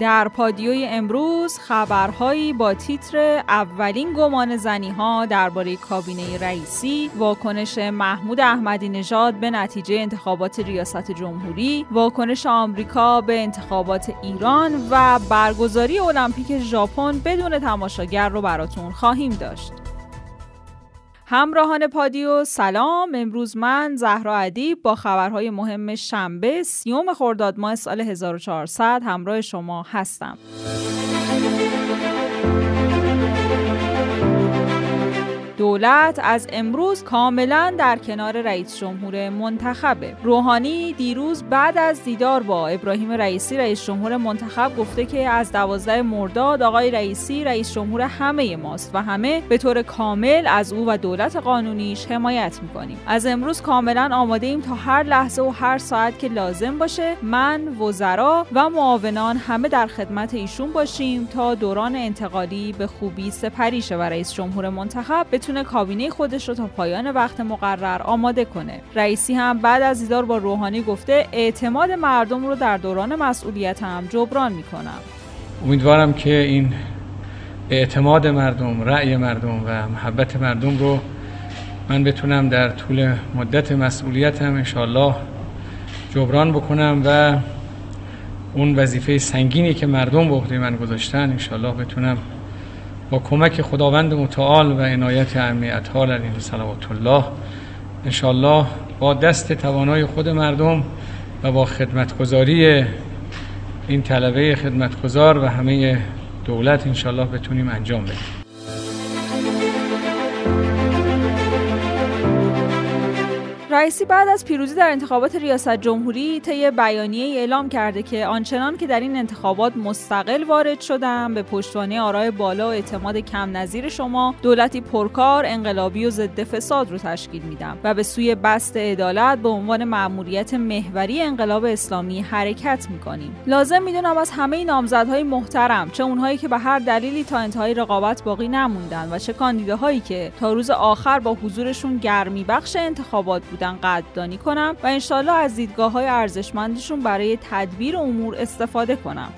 در پادیوی امروز خبرهایی با تیتر اولین گمان زنی ها درباره کابینه رئیسی واکنش محمود احمدی نژاد به نتیجه انتخابات ریاست جمهوری واکنش آمریکا به انتخابات ایران و برگزاری المپیک ژاپن بدون تماشاگر رو براتون خواهیم داشت. همراهان پادیو سلام. امروز من زهرا ادیب با خبرهای مهم شنبه سیوم خرداد ماه سال 1400 همراه شما هستم. دولت از امروز کاملا در کنار رئیس جمهور منتخبه. روحانی دیروز بعد از دیدار با ابراهیم رئیسی رئیس جمهور منتخب گفته که از دوازده مرداد آقای رئیسی رئیس جمهور همه ماست و همه به طور کامل از او و دولت قانونیش حمایت می‌کنیم. از امروز کاملا آماده ایم تا هر لحظه و هر ساعت که لازم باشه من وزرا و معاونان همه در خدمت ایشون باشیم تا دوران انتقالی به خوبی سپری شه و رئیس جمهور منتخب بتونه کابینه خودش رو تا پایان وقت مقرر آماده کنه. رئیسی هم بعد از دیدار با روحانی گفته اعتماد مردم رو در دوران مسئولیت هم جبران می‌کنم. امیدوارم که این اعتماد مردم رأی مردم و محبت مردم رو من بتونم در طول مدت مسئولیتم انشالله جبران بکنم و اون وظیفه سنگینی که مردم به عهده من گذاشتن انشالله بتونم با کمک خداوند متعال و عنایت امی اطهال علیه صلوات الله انشالله با دست توانای خود مردم و با خدمتگذاری این طلبه خدمتگذار و همه دولت انشالله بتونیم انجام بدیم. رئیسی بعد از پیروزی در انتخابات ریاست جمهوری طی بیانیه اعلام کرده که آنچنان که در این انتخابات مستقل وارد شدم به پشتوانه آرای بالا و اعتماد کم نظیر شما دولتی پرکار انقلابی و ضد فساد رو تشکیل میدم و به سوی بست عدالت به عنوان مأموریت محوری انقلاب اسلامی حرکت می‌کنیم. لازم می‌دونم از همه نامزدهای محترم چه اونهایی که به هر دلیلی تا انتهای رقابت باقی نموندن و چه کاندیداهایی که تا روز آخر با حضورشون گرمی بخش انتخابات بودن بودن قدردانی کنم و انشالله از دیدگاه های ارزشمندشون برای تدبیر امور استفاده کنم.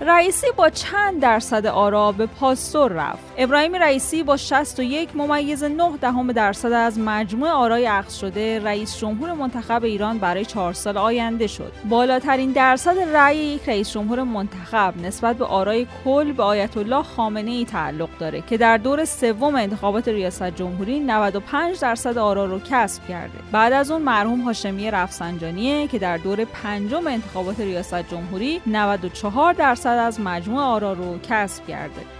رئیسی با چند درصد آرا به پاستور رفت. ابراهیم رئیسی با 61 ممیز 9 دهم درصد از مجموع آرای اخذ شده رئیس جمهور منتخب ایران برای چهار سال آینده شد. بالاترین درصد رأی یک رئیس جمهور منتخب نسبت به آرای کل به آیت الله خامنه ای تعلق داره که در دور سوم انتخابات ریاست جمهوری 95 درصد آرا رو کسب کرده. بعد از اون مرحوم هاشمی رفسنجانیه که در دور پنجم انتخابات ریاست جمهوری 94 درصد از مجموع آرا رو کسب کرده.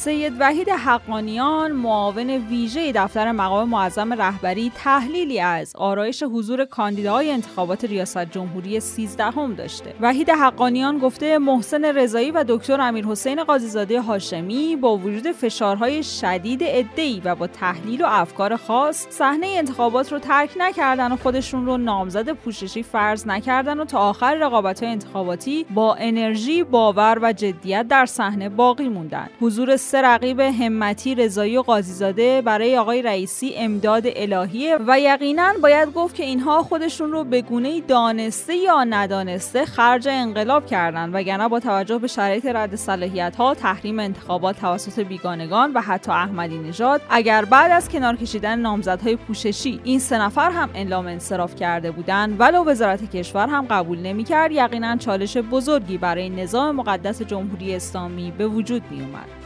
سید وحید حقانیان معاون ویژه دفتر مقام معظم رهبری تحلیلی از آرایش حضور کاندیداهای انتخابات ریاست جمهوری 13 هم داشته. وحید حقانیان گفته محسن رضایی و دکتر امیرحسین قاضیزاده هاشمی با وجود فشارهای شدید عدهای و با تحلیل و افکار خاص صحنه انتخابات رو ترک نکردن و خودشون رو نامزد پوششی فرض نکردن و تا آخر رقابت‌های انتخاباتی با انرژی باور و جدیت در صحنه باقی موندن. حضور سه رقیب همتی رضایی و قاضیزاده برای آقای رئیسی امداد الهیه و یقینا باید گفت که اینها خودشون رو به گونه دانسته یا ندانسته خرج انقلاب کردند وگرنه با توجه به شرایط رد صلاحیت ها تحریم انتخابات توسط بیگانگان و حتی احمدی نژاد اگر بعد از کنار کشیدن نامزدهای پوششی این سه نفر هم اعلام انصراف کرده بودند ولو وزارت کشور هم قبول نمی‌کرد یقینا چالش بزرگی برای نظام مقدس جمهوری اسلامی به وجود می اومد.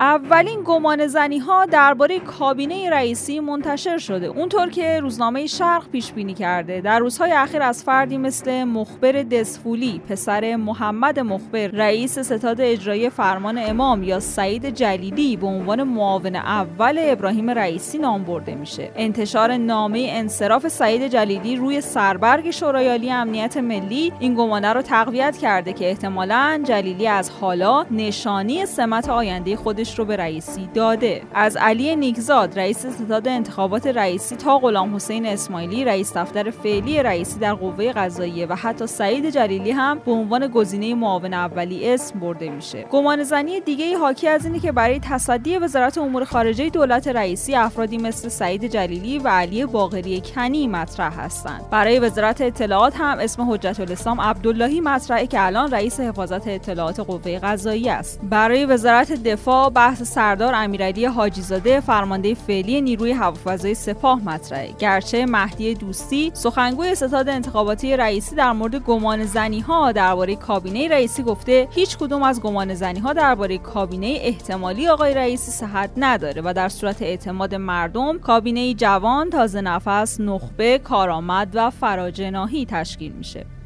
اولین گمان زنی ها درباره کابینه رئیسی منتشر شده. اونطور که روزنامه شرق پیش بینی کرده. در روزهای اخیر از فردی مثل مخبر دسفولی پسر محمد مخبر رئیس ستاد اجرایی فرمان امام یا سعید جلیلی به عنوان معاون اول ابراهیم رئیسی نام برده میشه. انتشار نامه انصراف سعید جلیلی روی سربرگ شورای امنیت ملی این گمانه رو تقویت کرده که احتمالا جلیلی از حالا نشانی سمت آینده خودش خودش رو به رئیسی داده. از علی نیکزاد رئیس ستاد انتخابات رئیسی تا غلام حسین اسماعیلی رئیس دفتر فعلی رئیسی در قوه قضاییه و حتی سعید جلیلی هم به عنوان گزینه معاون اولی اسم برده میشه. گمان زنی دیگه حاکی از اینه که برای تصدی وزارت امور خارجه دولت رئیسی افرادی مثل سعید جلیلی و علی باقری کنی مطرح هستند. برای وزارت اطلاعات هم اسم حجت الاسلام عبداللهی مطرحه که الان رئیس حفاظت اطلاعات قوه قضاییه است. برای وزارت دفاع بحث سردار امیرعلی حاجیزاده فرمانده فعلی نیروی هوافضای سپاه مطرحه. گرچه مهدی دوستی سخنگوی ستاد انتخاباتی رئیسی در مورد گمان زنی ها درباره کابینه رئیسی گفته هیچ کدوم از گمان زنی ها درباره کابینه احتمالی آقای رئیسی صحت نداره و در صورت اعتماد مردم کابینه جوان تازه نفس نخبه کارآمد و فراجناهی تشکیل میشه.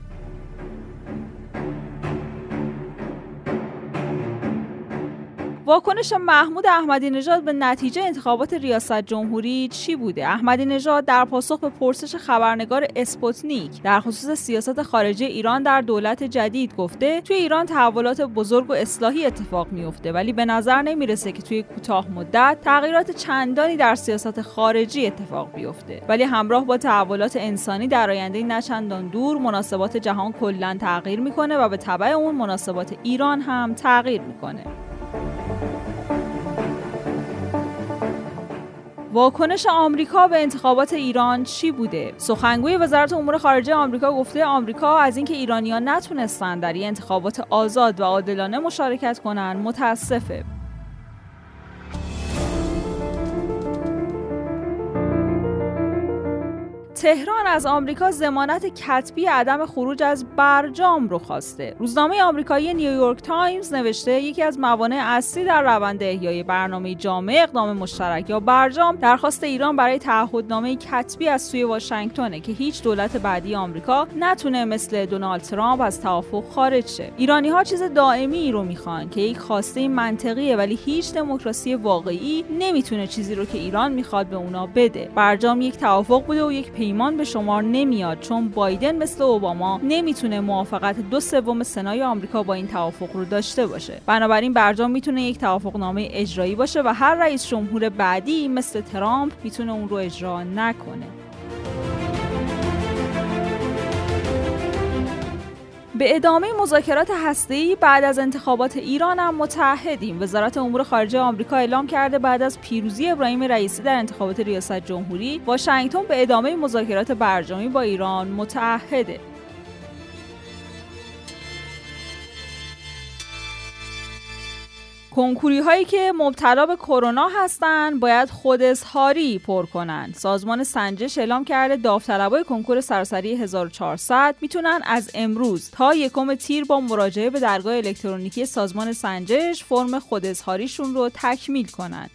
واکنش محمود احمدی نژاد به نتیجه انتخابات ریاست جمهوری چی بوده؟ احمدی نژاد در پاسخ به پرسش خبرنگار اسپوتنیک در خصوص سیاست خارجی ایران در دولت جدید گفته توی ایران تحولات بزرگ و اصلاحی اتفاق میفته ولی به نظر نمی‌رسه که توی کوتاه مدت تغییرات چندانی در سیاست خارجی اتفاق بیفته ولی همراه با تحولات انسانی در آینده نچندان دور مناسبات جهان کلا تغییر می‌کنه و به تبع اون مناسبات ایران هم تغییر می‌کنه واکنش آمریکا به انتخابات ایران چی بوده؟ سخنگوی وزارت امور خارجه آمریکا گفته آمریکا از اینکه ایرانیان نتونستن در این انتخابات آزاد و عادلانه مشارکت کنند متاسفه. تهران از آمریکا ضمانت کتبی عدم خروج از برجام رو خواسته. روزنامه آمریکایی نیویورک تایمز نوشته یکی از موانع اصلی در روند احیای برنامه جامع اقدام مشترک یا برجام درخواست ایران برای تعهدنامه کتبی از سوی واشنگتنه که هیچ دولت بعدی آمریکا نتونه مثل دونالد ترامپ از توافق خارج شه. ایرانی ها چیز دائمی رو می‌خوان که یک خواسته منطقیه ولی هیچ دموکراسی واقعی نمی‌تونه چیزی رو که ایران می‌خواد به اونا بده. برجام یک توافق بوده و یک پیمان به شمار نمیاد چون بایدن مثل اوباما نمی‌تونه موافقت دو سوم سنای آمریکا با این توافق رو داشته باشه. بنابراین برجام می‌تونه یک توافقنامه اجرایی باشه و هر رئیس جمهور بعدی مثل ترامپ می‌تونه اون رو اجرا نکنه. به ادامه مذاکرات هسته‌ای بعد از انتخابات ایران هم متحدیم. وزارت امور خارجه آمریکا اعلام کرده بعد از پیروزی ابراهیم رئیسی در انتخابات ریاست جمهوری واشنگتن به ادامه مذاکرات برجامی با ایران متحده. کنکوری هایی که مبتلا به کرونا هستند باید خود اظهاری پر کنن. سازمان سنجش اعلام کرده داوطلبای کنکور سراسری 1400 می‌تونن از امروز تا یکم تیر با مراجعه به درگاه الکترونیکی سازمان سنجش فرم خود اظهاریشون رو تکمیل کنند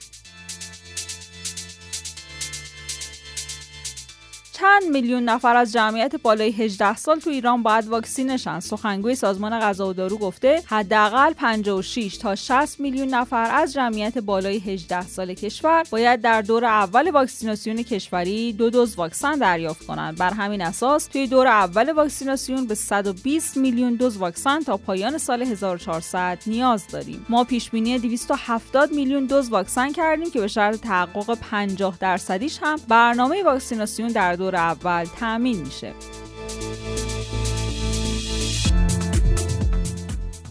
چند میلیون نفر از جمعیت بالای 18 سال تو ایران باید واکسینشن. سخنگوی سازمان غذا و دارو گفته حداقل 56 تا 60 میلیون نفر از جمعیت بالای 18 سال کشور باید در دور اول واکسیناسیون کشوری دو دوز واکسن دریافت کنند. بر همین اساس توی دور اول واکسیناسیون به 120 میلیون دوز واکسن تا پایان سال 1400 نیاز داریم. ما پیش بینی 270 میلیون دوز واکسن کردیم که به شرط تحقق 50 درصدیش هم برنامه واکسیناسیون در دور اول تأمین میشه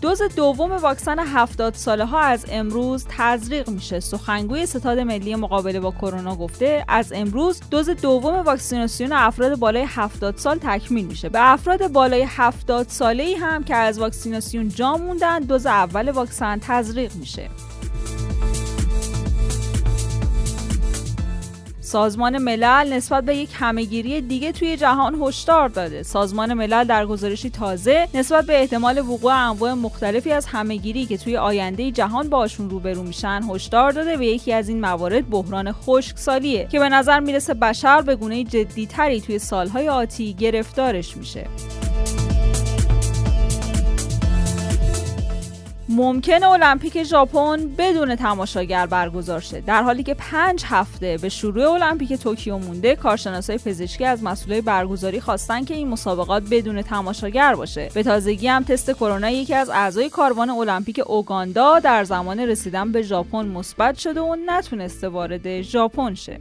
دوز دوم واکسن 70 ساله ها از امروز تزریق میشه. سخنگوی ستاد ملی مقابله با کرونا گفته از امروز دوز دوم واکسیناسیون افراد بالای 70 سال تکمیل میشه. به افراد بالای 70 ساله ای هم که از واکسیناسیون جا موندن دوز اول واکسن تزریق میشه. سازمان ملل نسبت به یک همهگیری دیگه توی جهان هشدار داده. سازمان ملل در گزارشی تازه نسبت به احتمال وقوع انواع مختلفی از همهگیری که توی آینده جهان باشون روبرو میشن هشدار داده و یکی از این موارد بحران خشکسالیه که به نظر می‌رسه بشر به گونه جدیتری توی سالهای آتی گرفتارش میشه. ممکن المپیک ژاپن بدون تماشاگر برگزار شه. در حالی که پنج هفته به شروع المپیک توکیو مونده کارشناسای پزشکی از مسئولای برگزاری خواستن که این مسابقات بدون تماشاگر باشه. به تازگی هم تست کرونا یکی از اعضای کاروان المپیک اوگاندا در زمان رسیدن به ژاپن مثبت شده و نتونسته وارد ژاپن شه.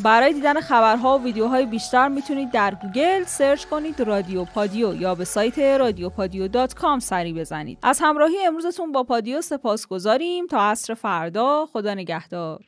برای دیدن خبرها و ویدیوهای بیشتر می‌تونید در گوگل search کنید رادیو پادیو یا به سایت رادیو پادیو dot com سری بزنید. از همراهی امروزتون با پادیو سپاسگزاریم تا عصر فردا خدا نگهدار.